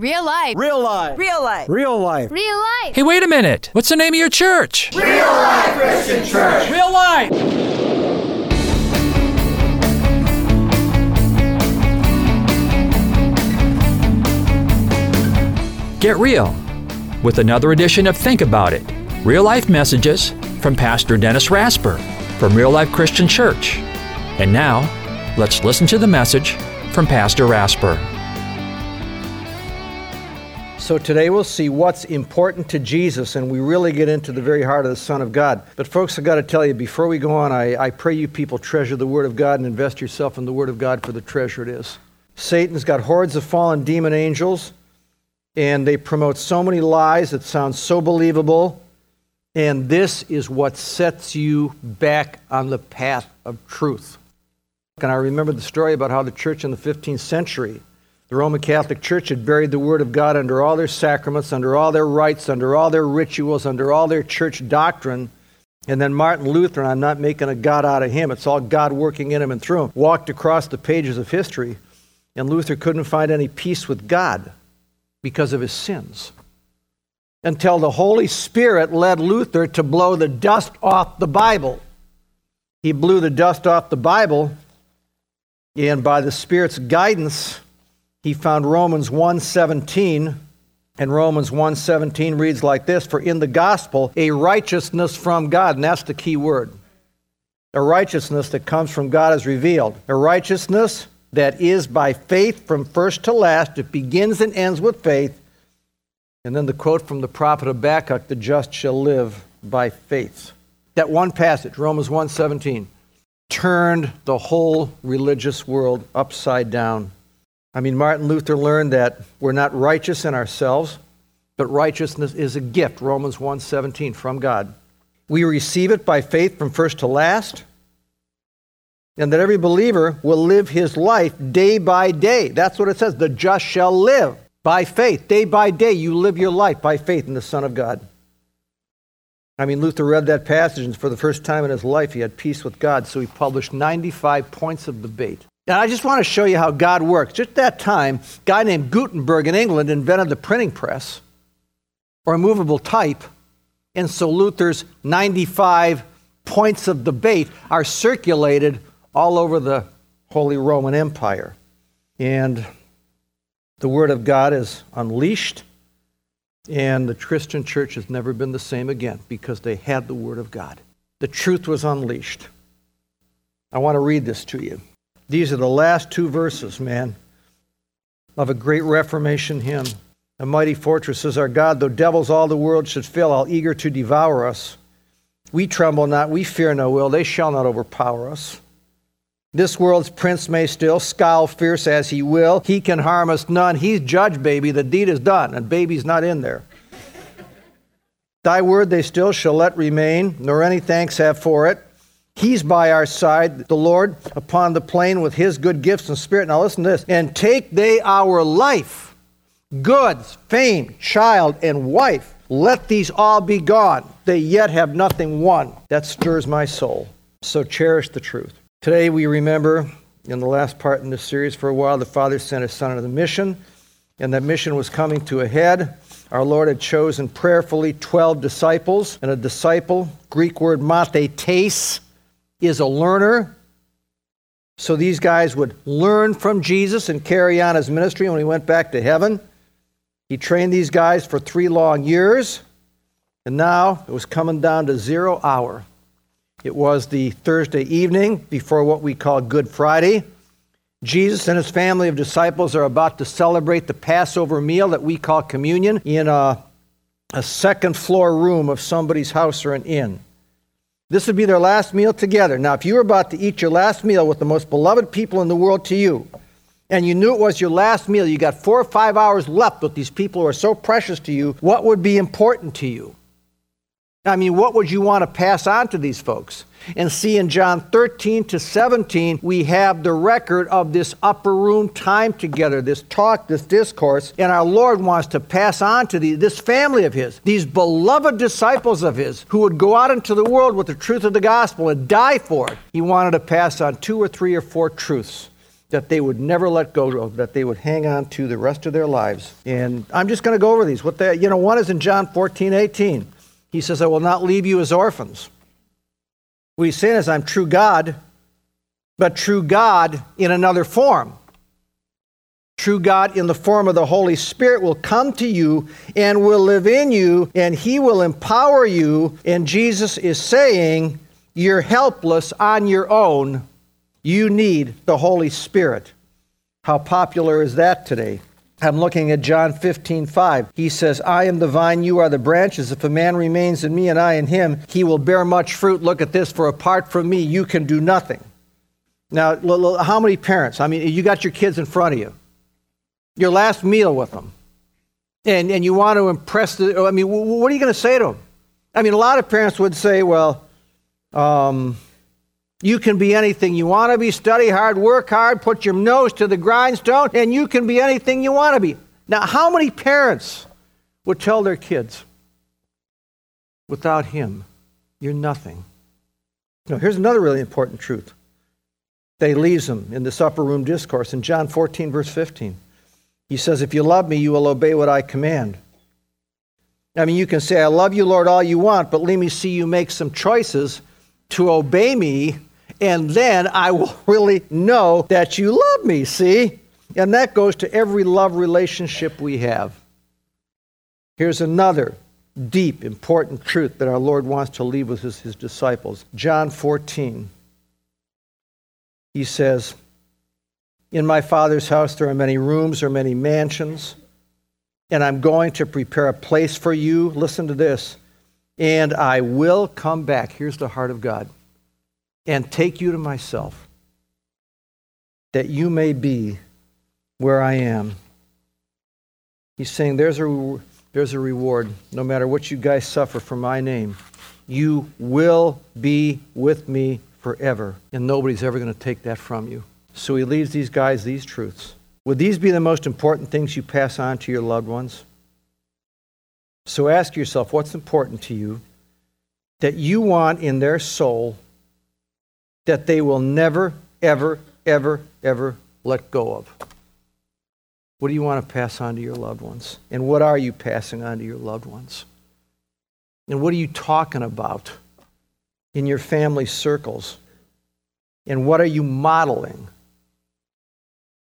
Real life. Real life. Real life. Real life. Real life. Hey, wait a minute. What's the name of your church? Real Life Christian Church. Real life. Get real with another edition of Think About It real life messages from Pastor Dennis Rasper from Real Life Christian Church. And now, let's listen to the message from Pastor Rasper. So today we'll see what's important to Jesus, and we really get into the very heart of the Son of God. But folks, I've got to tell you, before we go on, I, I pray you people treasure the Word of God and invest yourself in the Word of God for the treasure it is. Satan's got hordes of fallen demon angels, and they promote so many lies that sound so believable. And this is what sets you back on the path of truth. And I remember the story about how the church in the 15th century, the Roman Catholic Church had buried the Word of God under all their sacraments, under all their rites, under all their rituals, under all their church doctrine. And then Martin Luther, and I'm not making a God out of him, it's all God working in him and through him, walked across the pages of history, and Luther couldn't find any peace with God because of his sins. Until the Holy Spirit led Luther to blow the dust off the Bible. He blew the dust off the Bible, and by the Spirit's guidance, he found Romans 1:17 and Romans 1:17 reads like this for in the gospel a righteousness from God and that's the key word a righteousness that comes from God is revealed. A righteousness that is by faith from first to last. It begins and ends with faith. And then the quote from the prophet Habakkuk the just shall live by faith. That one passage Romans 1:17 turned the whole religious world upside down I mean, Martin Luther learned that we're not righteous in ourselves, but righteousness is a gift, Romans 1:17 from God. We receive it by faith from first to last, and that every believer will live his life day by day. That's what it says, the just shall live by faith. Day by day you live your life by faith in the Son of God. I mean, Luther read that passage, and for the first time in his life, he had peace with God, so he published 95 points of debate. And I just want to show you how God works. Just that time, a guy named Gutenberg in England invented the printing press or movable type. And so Luther's 95 points of debate are circulated all over the Holy Roman Empire. And the Word of God is unleashed, and the Christian church has never been the same again because they had the Word of God. The truth was unleashed. I want to read this to you. These are the last two verses, man, of a great Reformation hymn. A mighty fortress is our God, though devils all the world should fill, all eager to devour us. We tremble not, we fear no ill, they shall not overpower us. This world's prince may still scowl fierce as he will. He can harm us none. He's judge, baby. The deed is done, and baby's not in there. Thy word they still shall let remain, nor any thanks have for it. He's by our side, the Lord, upon the plain with his good gifts and spirit. Now listen to this. And take they our life, goods, fame, child, and wife. Let these all be gone. They yet have nothing won. That stirs my soul. So cherish the truth. Today we remember, in the last part in this series for a while, the Father sent his Son on the mission, and that mission was coming to a head. Our Lord had chosen prayerfully 12 disciples, and a disciple, Greek word mathetes, is a learner. So these guys would learn from Jesus and carry on his ministry when he went back to heaven. He trained these guys for three long years, and now it was coming down to zero hour. It was the Thursday evening before what we call Good Friday. Jesus and his family of disciples are about to celebrate the Passover meal that we call communion in a, a second floor room of somebody's house or an inn. This would be their last meal together. Now, if you were about to eat your last meal with the most beloved people in the world to you, and you knew it was your last meal, you got four or five hours left with these people who are so precious to you, what would be important to you? I mean, what would you want to pass on to these folks? And see, in John 13 to 17, we have the record of this upper room time together, this talk, this discourse. And our Lord wants to pass on to the, this family of His, these beloved disciples of His, who would go out into the world with the truth of the gospel and die for it. He wanted to pass on two or three or four truths that they would never let go of, that they would hang on to the rest of their lives. And I'm just going to go over these. What they, you know, one is in John 14, 18. He says, I will not leave you as orphans. What he's saying is, I'm true God, but true God in another form. True God in the form of the Holy Spirit will come to you and will live in you, and he will empower you. And Jesus is saying, You're helpless on your own you need the Holy Spirit. How popular is that today? I'm looking at John 15, 5. He says, I am the vine, you are the branches. If a man remains in me and I in him, he will bear much fruit. Look at this, for apart from me, you can do nothing. Now, how many parents? I mean, you got your kids in front of you, your last meal with them, and, and you want to impress the, I mean, what are you going to say to them? I mean, a lot of parents would say, well, um, you can be anything you want to be. Study hard, work hard, put your nose to the grindstone, and you can be anything you want to be. Now, how many parents would tell their kids, without him, you're nothing? Now, here's another really important truth. They leaves them in this upper room discourse in John 14, verse 15. He says, If you love me, you will obey what I command. I mean, you can say, I love you, Lord, all you want, but let me see you make some choices to obey me and then I will really know that you love me, see? And that goes to every love relationship we have. Here's another deep, important truth that our Lord wants to leave with his, his disciples. John 14. He says, In my Father's house there are many rooms or many mansions, and I'm going to prepare a place for you. Listen to this. And I will come back. Here's the heart of God and take you to myself, that you may be where I am. He's saying there's a, there's a reward. No matter what you guys suffer for my name, you will be with me forever. And nobody's ever going to take that from you. So he leaves these guys these truths. Would these be the most important things you pass on to your loved ones? So ask yourself what's important to you that you want in their soul that they will never, ever, ever, ever let go of. What do you want to pass on to your loved ones? And what are you passing on to your loved ones? And what are you talking about in your family circles? And what are you modeling?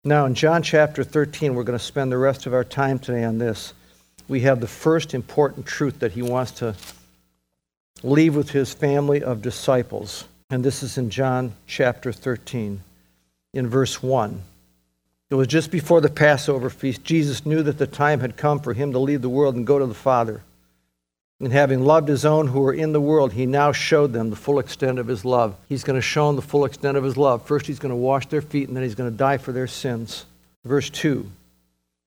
Now, in John chapter 13, we're going to spend the rest of our time today on this. We have the first important truth that he wants to leave with his family of disciples. And this is in John chapter 13, in verse 1. It was just before the Passover feast. Jesus knew that the time had come for him to leave the world and go to the Father. And having loved his own who were in the world, he now showed them the full extent of his love. He's going to show them the full extent of his love. First, he's going to wash their feet, and then he's going to die for their sins. Verse 2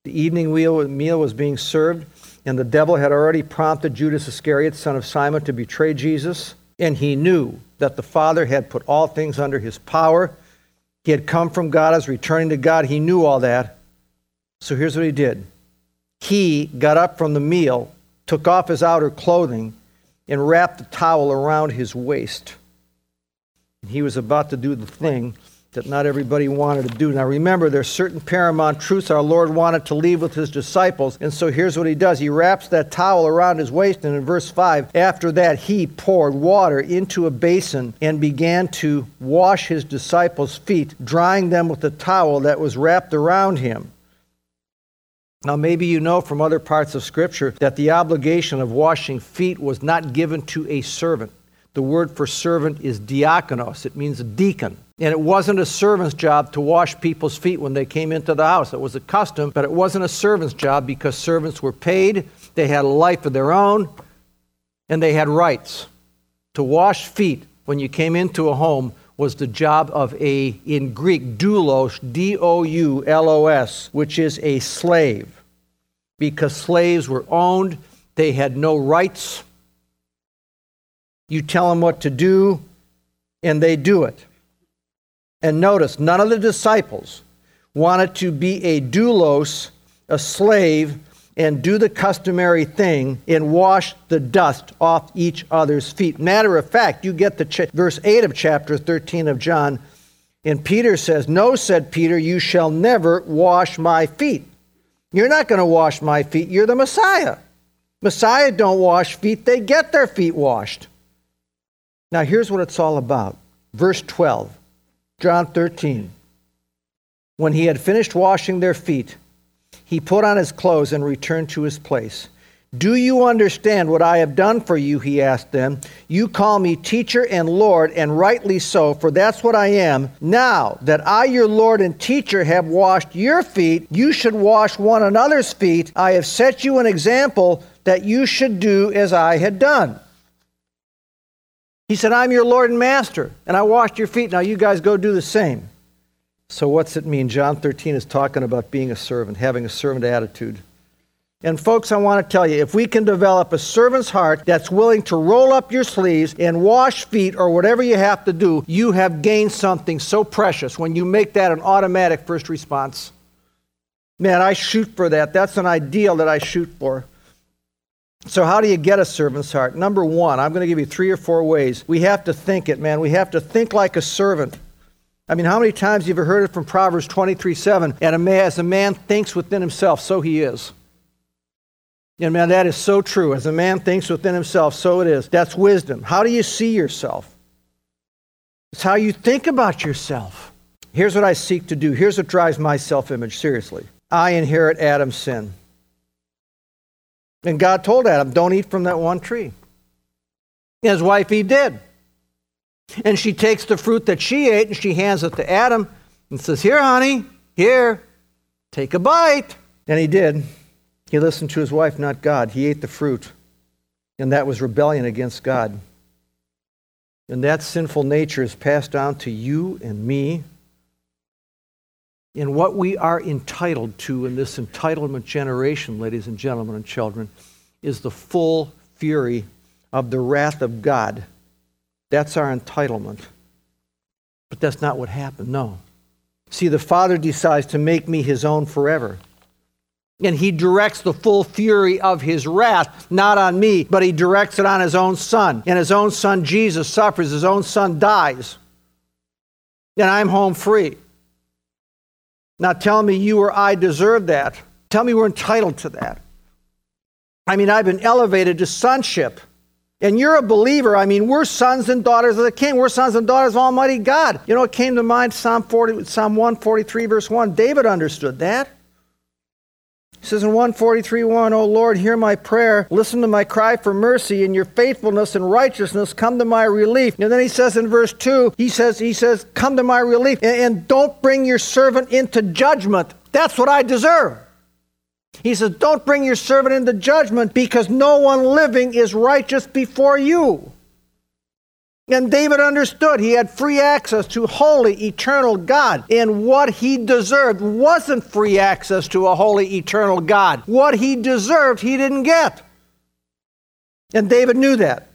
The evening meal was being served, and the devil had already prompted Judas Iscariot, son of Simon, to betray Jesus. And he knew that the Father had put all things under his power. He had come from God, as returning to God. He knew all that. So here's what he did he got up from the meal, took off his outer clothing, and wrapped a towel around his waist. He was about to do the thing that not everybody wanted to do. Now remember, there's certain paramount truths our Lord wanted to leave with his disciples. And so here's what he does. He wraps that towel around his waist, and in verse 5, after that, he poured water into a basin and began to wash his disciples' feet, drying them with the towel that was wrapped around him. Now, maybe you know from other parts of Scripture that the obligation of washing feet was not given to a servant. The word for servant is diakonos, it means a deacon. And it wasn't a servant's job to wash people's feet when they came into the house. It was a custom, but it wasn't a servant's job because servants were paid, they had a life of their own, and they had rights. To wash feet when you came into a home was the job of a, in Greek, doulos, D O U L O S, which is a slave. Because slaves were owned, they had no rights. You tell them what to do, and they do it. And notice, none of the disciples wanted to be a doulos, a slave, and do the customary thing and wash the dust off each other's feet. Matter of fact, you get the ch- verse 8 of chapter 13 of John, and Peter says, No, said Peter, you shall never wash my feet. You're not going to wash my feet. You're the Messiah. Messiah don't wash feet, they get their feet washed. Now, here's what it's all about. Verse 12, John 13. When he had finished washing their feet, he put on his clothes and returned to his place. Do you understand what I have done for you? He asked them. You call me teacher and Lord, and rightly so, for that's what I am. Now that I, your Lord and teacher, have washed your feet, you should wash one another's feet. I have set you an example that you should do as I had done. He said, I'm your Lord and Master, and I washed your feet. Now you guys go do the same. So, what's it mean? John 13 is talking about being a servant, having a servant attitude. And, folks, I want to tell you if we can develop a servant's heart that's willing to roll up your sleeves and wash feet or whatever you have to do, you have gained something so precious when you make that an automatic first response. Man, I shoot for that. That's an ideal that I shoot for. So, how do you get a servant's heart? Number one, I'm going to give you three or four ways. We have to think it, man. We have to think like a servant. I mean, how many times have you ever heard it from Proverbs 23 7? And a man, as a man thinks within himself, so he is. And man, that is so true. As a man thinks within himself, so it is. That's wisdom. How do you see yourself? It's how you think about yourself. Here's what I seek to do. Here's what drives my self image, seriously. I inherit Adam's sin. And God told Adam, don't eat from that one tree. His wife Eve did. And she takes the fruit that she ate and she hands it to Adam and says, Here, honey, here, take a bite. And he did. He listened to his wife, not God. He ate the fruit. And that was rebellion against God. And that sinful nature is passed down to you and me. And what we are entitled to in this entitlement generation, ladies and gentlemen and children, is the full fury of the wrath of God that's our entitlement. But that's not what happened, no. See, the Father decides to make me his own forever. And he directs the full fury of his wrath, not on me, but he directs it on his own son. And his own son, Jesus, suffers. His own son dies. And I'm home free. Now tell me you or I deserve that. Tell me we're entitled to that. I mean, I've been elevated to sonship and you're a believer, I mean, we're sons and daughters of the King. We're sons and daughters of Almighty God. You know, it came to mind Psalm 40, Psalm 143, verse 1. David understood that. He says in 143, 1, O Lord, hear my prayer. Listen to my cry for mercy. In your faithfulness and righteousness, come to my relief. And then he says in verse 2, he says, he says, come to my relief. and, and don't bring your servant into judgment. That's what I deserve. He says, Don't bring your servant into judgment because no one living is righteous before you. And David understood he had free access to holy, eternal God. And what he deserved wasn't free access to a holy, eternal God. What he deserved, he didn't get. And David knew that.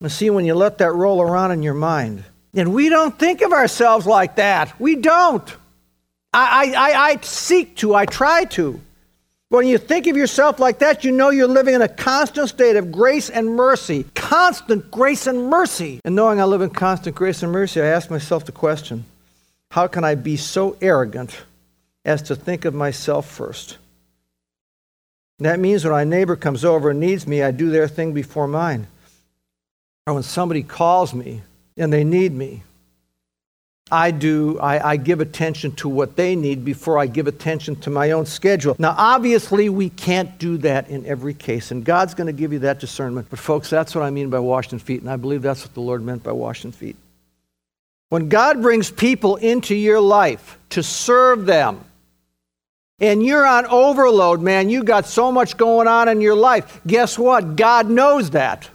And see, when you let that roll around in your mind, and we don't think of ourselves like that. We don't. I, I, I seek to, I try to. When you think of yourself like that, you know you're living in a constant state of grace and mercy. Constant grace and mercy. And knowing I live in constant grace and mercy, I ask myself the question how can I be so arrogant as to think of myself first? that means when my neighbor comes over and needs me, I do their thing before mine. Or when somebody calls me and they need me, I do, I, I, give attention to what they need before I give attention to my own schedule. Now, obviously, we can't do that in every case, and God's going to give you that discernment. But, folks, that's what I mean by washing feet, and I believe that's what the Lord meant by washing feet. When God brings people into your life to serve them, and you're on overload, man, you got so much going on in your life, guess what? God knows that.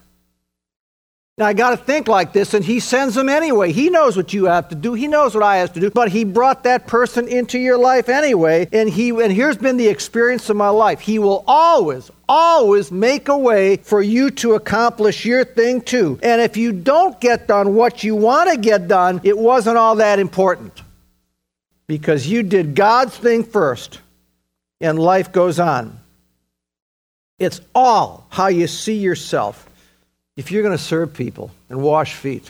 Now, I got to think like this, and he sends them anyway. He knows what you have to do. He knows what I have to do. But he brought that person into your life anyway. And he and here's been the experience of my life. He will always, always make a way for you to accomplish your thing too. And if you don't get done what you want to get done, it wasn't all that important. Because you did God's thing first, and life goes on. It's all how you see yourself if you're going to serve people and wash feet,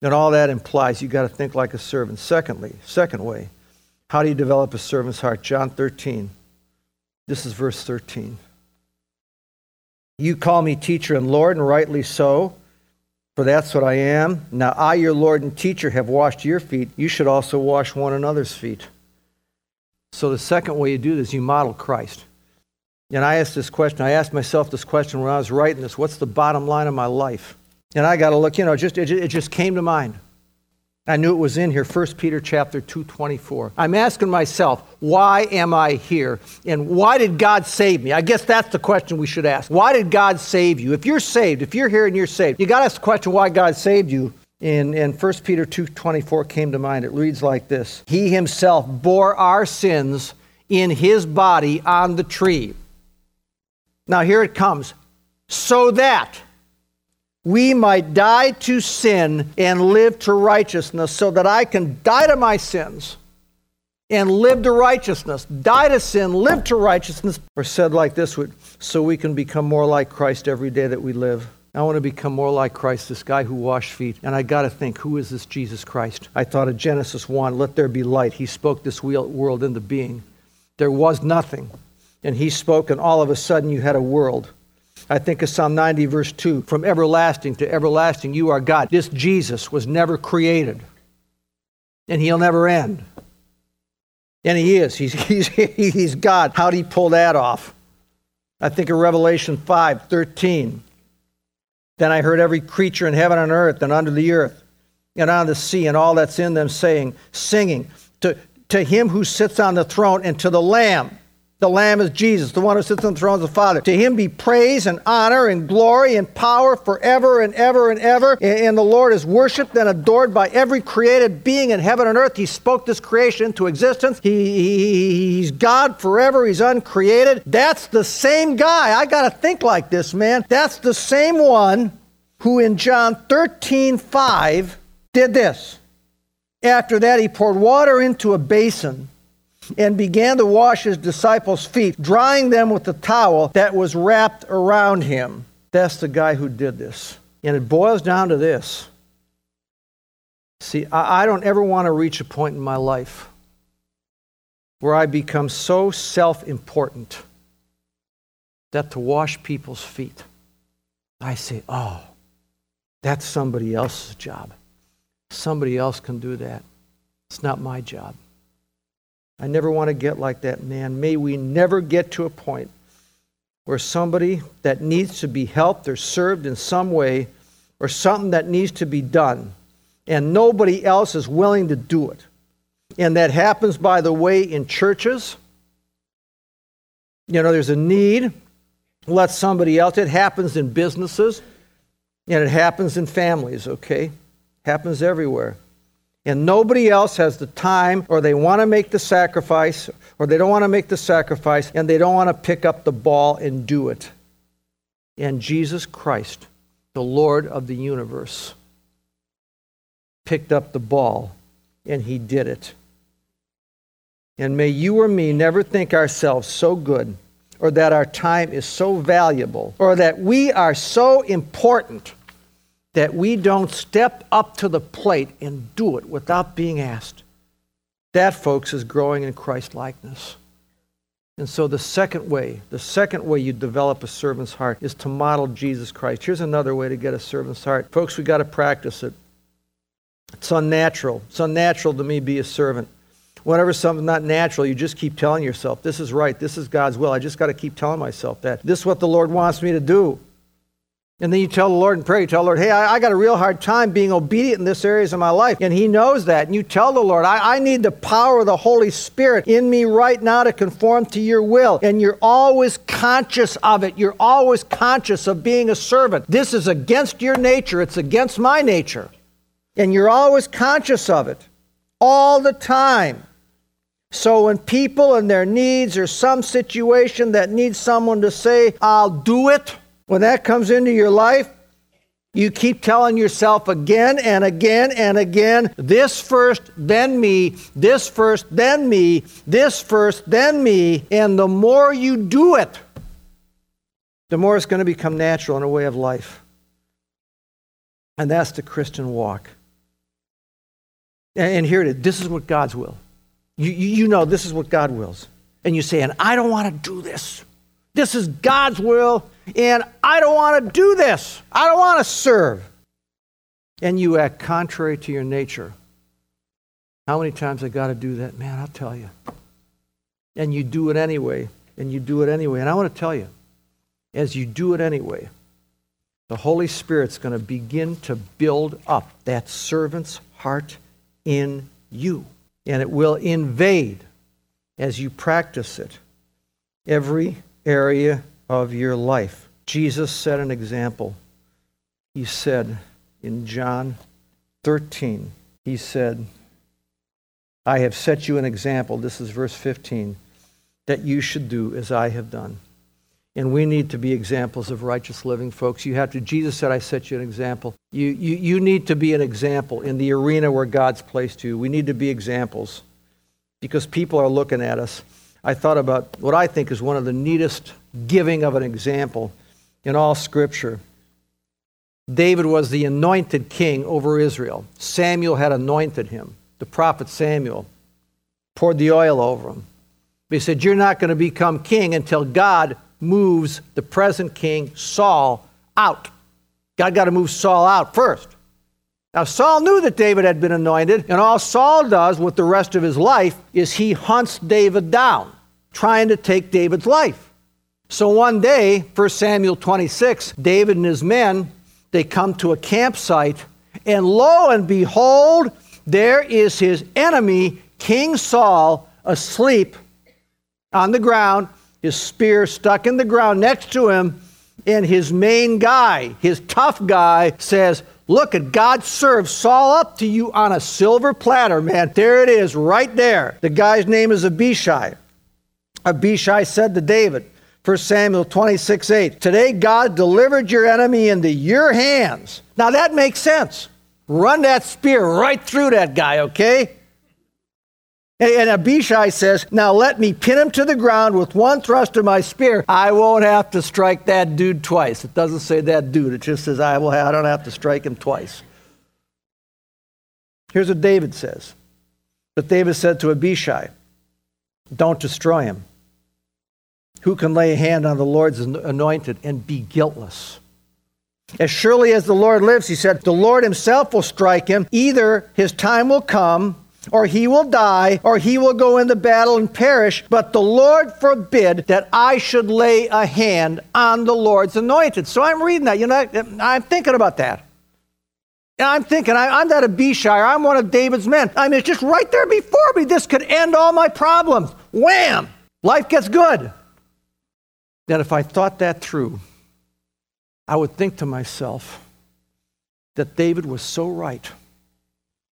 then all that implies you've got to think like a servant. Secondly, second way, how do you develop a servant's heart? John 13. This is verse 13. You call me teacher and Lord, and rightly so, for that's what I am. Now I, your Lord and teacher, have washed your feet. You should also wash one another's feet. So the second way you do this, you model Christ. And I asked this question. I asked myself this question when I was writing this what's the bottom line of my life? And I got to look, you know, just, it, it just came to mind. I knew it was in here, 1 Peter chapter 2:24. I'm asking myself, why am I here? And why did God save me? I guess that's the question we should ask. Why did God save you? If you're saved, if you're here and you're saved, you got to ask the question why God saved you. And, and 1 Peter 2:24 came to mind. It reads like this: He himself bore our sins in his body on the tree now, here it comes. So that we might die to sin and live to righteousness, so that I can die to my sins and live to righteousness. Die to sin, live to righteousness. Or said like this, so we can become more like Christ every day that we live. I want to become more like Christ, this guy who washed feet. And I got to think, who is this Jesus Christ? I thought of Genesis 1 let there be light. He spoke this world into being. There was nothing and he spoke, and all of a sudden you had a world. I think of Psalm 90, verse 2 From everlasting to everlasting, you are God. This Jesus was never created, and he'll never end. And he is. He's, he's, he's God. How'd he pull that off? I think of Revelation 5 13. Then I heard every creature in heaven and earth and under the earth and on the sea and all that's in them saying, singing to, to him who sits on the throne and to the Lamb the Lamb is Jesus, the one who sits on the throne of the Father. To him be praise and honor and glory and power forever and ever and ever. And the Lord is worshiped and adored by every created being in heaven and earth. He spoke this creation into existence. He, he's God forever. He's uncreated. That's the same guy. I got to think like this, man. That's the same one who in John 13 5 did this. After that, he poured water into a basin and began to wash his disciples' feet, drying them with the towel that was wrapped around him. That's the guy who did this. And it boils down to this. See, I, don't ever want to reach a point in my life where I become so self important that to wash people's feet, I say, oh, that's somebody else's job. Somebody else can do that. It's not my job. I never want to get like that man. May we never get to a point where somebody that needs to be helped or served in some way or something that needs to be done and nobody else is willing to do it. And that happens, by the way, in churches. You know, there's a need. Let somebody else. It happens in businesses and it happens in families, okay? Happens everywhere and nobody else has the time or they want to make the sacrifice or they don't want to make the sacrifice and they don't want to pick up the ball and do it. And Jesus Christ, the Lord of the universe, picked up the ball and he did it. And may you or me never think ourselves so good or that our time is so valuable or that we are so important that we don't step up to the plate and do it without being asked. That, folks, is growing in Christ likeness. And so the second way, the second way you develop a servant's heart is to model Jesus Christ. Here's another way to get a servant's heart. Folks, we got to practice it. It's unnatural. It's unnatural to me be a servant. Whenever something's not natural, you just keep telling yourself, this is right, this is God's will. I just got to keep telling myself that. This is what the Lord wants me to do. And then you tell the Lord in prayer, you tell the Lord, hey, I, I, got a real hard time being obedient in this areas of my life. And He knows that. And you tell the Lord, I, I need the power of the Holy Spirit in me right now to conform to your will. And you're always conscious of it. You're always conscious of being a servant. This is against your nature, it's against my nature. And you're always conscious of it all the time. So when people and their needs or some situation that needs someone to say, I'll do it, when that comes into your life, you keep telling yourself again and again and again, this first, then me, this first, then me, this first, then me. And the more you do it, the more it's going to become natural in a way of life. And that's the Christian walk. And here it is. This is what God's will. You, you know this is what God wills. And you say, and I don't want to do this. This is God's will, and I don't want to do this. I don't want to serve. And you act contrary to your nature. How many times I got to do that? Man, I'll tell you. And you do it anyway, and you do it anyway. And I want to tell you, as you do it anyway, the Holy Spirit's going to begin to build up that servant's heart in you. And it will invade as you practice it every area of your life. Jesus set an example. He said in John 13, He said, I have set you an example. This is verse 15, that you should do as I have done. And we need to be examples of righteous living, folks. You have to, Jesus said, I set you an example. You, you, you need to be an example in the arena where God's placed you. We need to be examples because people are looking at us. I thought about what I think is one of the neatest giving of an example in all Scripture. David was the anointed king over Israel. Samuel had anointed him, the prophet Samuel, poured the oil over him. But he said, You're not going to become king until God moves the present king, Saul, out. God got to move Saul out first. Now, Saul knew that David had been anointed, and all Saul does with the rest of his life is he hunts David down, trying to take David's life. So one day, 1 Samuel 26, David and his men, they come to a campsite, and lo and behold, there is his enemy, King Saul, asleep on the ground his spear stuck in the ground next to him, and his main guy, his tough guy, says, Look at God serve Saul up to you on a silver platter, man. There it is, right there. The guy's name is Abishai. Abishai said to David, 1 Samuel 26 8, Today God delivered your enemy into your hands. Now that makes sense. Run that spear right through that guy, okay? And Abishai says, Now let me pin him to the ground with one thrust of my spear. I won't have to strike that dude twice. It doesn't say that dude, it just says, I, will have, I don't have to strike him twice. Here's what David says. But David said to Abishai, Don't destroy him. Who can lay a hand on the Lord's anointed and be guiltless? As surely as the Lord lives, he said, the Lord himself will strike him. Either his time will come or he will die, or he will go into battle and perish. But the Lord forbid that I should lay a hand on the Lord's anointed. So I'm reading that. You know, I'm thinking about that. And I'm thinking, I'm not that Abishai, I'm one of David's men. I mean, it's just right there before me. This could end all my problems. Wham! Life gets good. That if I thought that through, I would think to myself that David was so right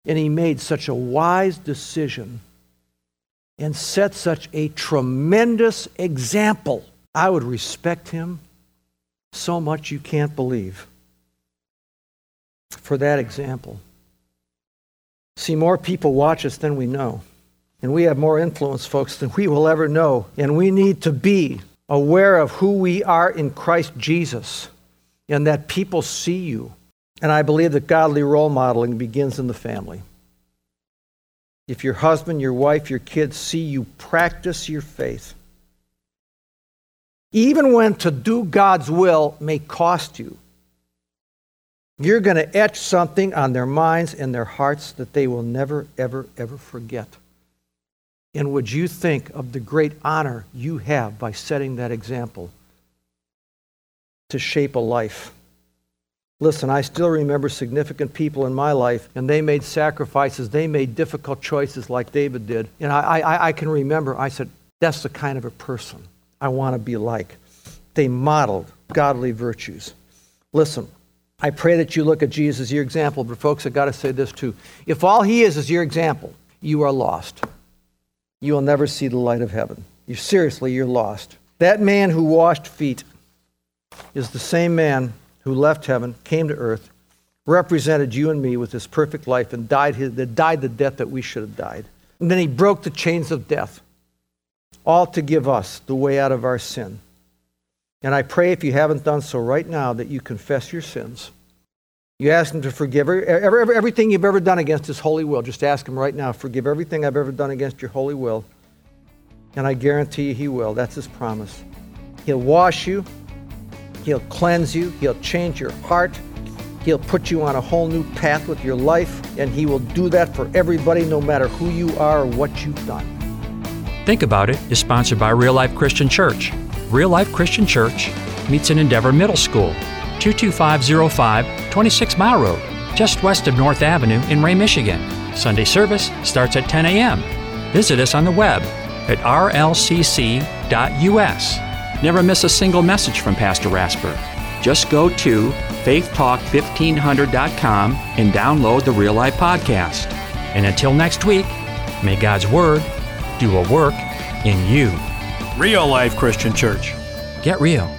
and he made such a wise decision and set such a tremendous example. I would respect him so much you can't believe for that example. See, more people watch us than we know. And we have more influence, folks, than we will ever know. And we need to be aware of who we are in Christ Jesus and that people see you and I believe that godly role modeling begins in the family. If your husband, your wife, your kids see you practice your faith, even when to do God's will may cost you, you're going to etch something on their minds and their hearts that they will never, ever, ever forget. And would you think of the great honor you have by setting that example to shape a life? Listen, I still remember significant people in my life, and they made sacrifices. They made difficult choices like David did. And I, I, I can remember, I said, that's the kind of a person I want to be like. They modeled godly virtues. Listen, I pray that you look at Jesus as your example, but folks, i got to say this too. If all he is is your example, you are lost. You will never see the light of heaven. You seriously, you're lost. That man who washed feet is the same man who left heaven, came to earth, represented you and me with his perfect life, and died, his, died the death that we should have died. And then he broke the chains of death, all to give us the way out of our sin. And I pray if you haven't done so right now that you confess your sins. You ask him to forgive every, every, everything you've ever done against his holy will. Just ask him right now, forgive everything I've ever done against your holy will. And I guarantee you he will. That's his promise. He'll wash you, he'll cleanse you, he'll change your heart, he'll put you on a whole new path with your life, and he will do that for everybody, no matter who you are or what you've done. Think About It is sponsored by Real Life Christian Church. Real Life Christian Church meets in Endeavor Middle School, 22505 26 Mile Road, just west of North Avenue in Ray, Michigan. Sunday service starts at 10 a.m. Visit us on the web at rlcc.us. Never miss a single message from Pastor Rasper. Just go to faithtalk1500.com and download the Real Life Podcast. And until next week, may God's Word do a work in you. Real Life Christian Church. Get real.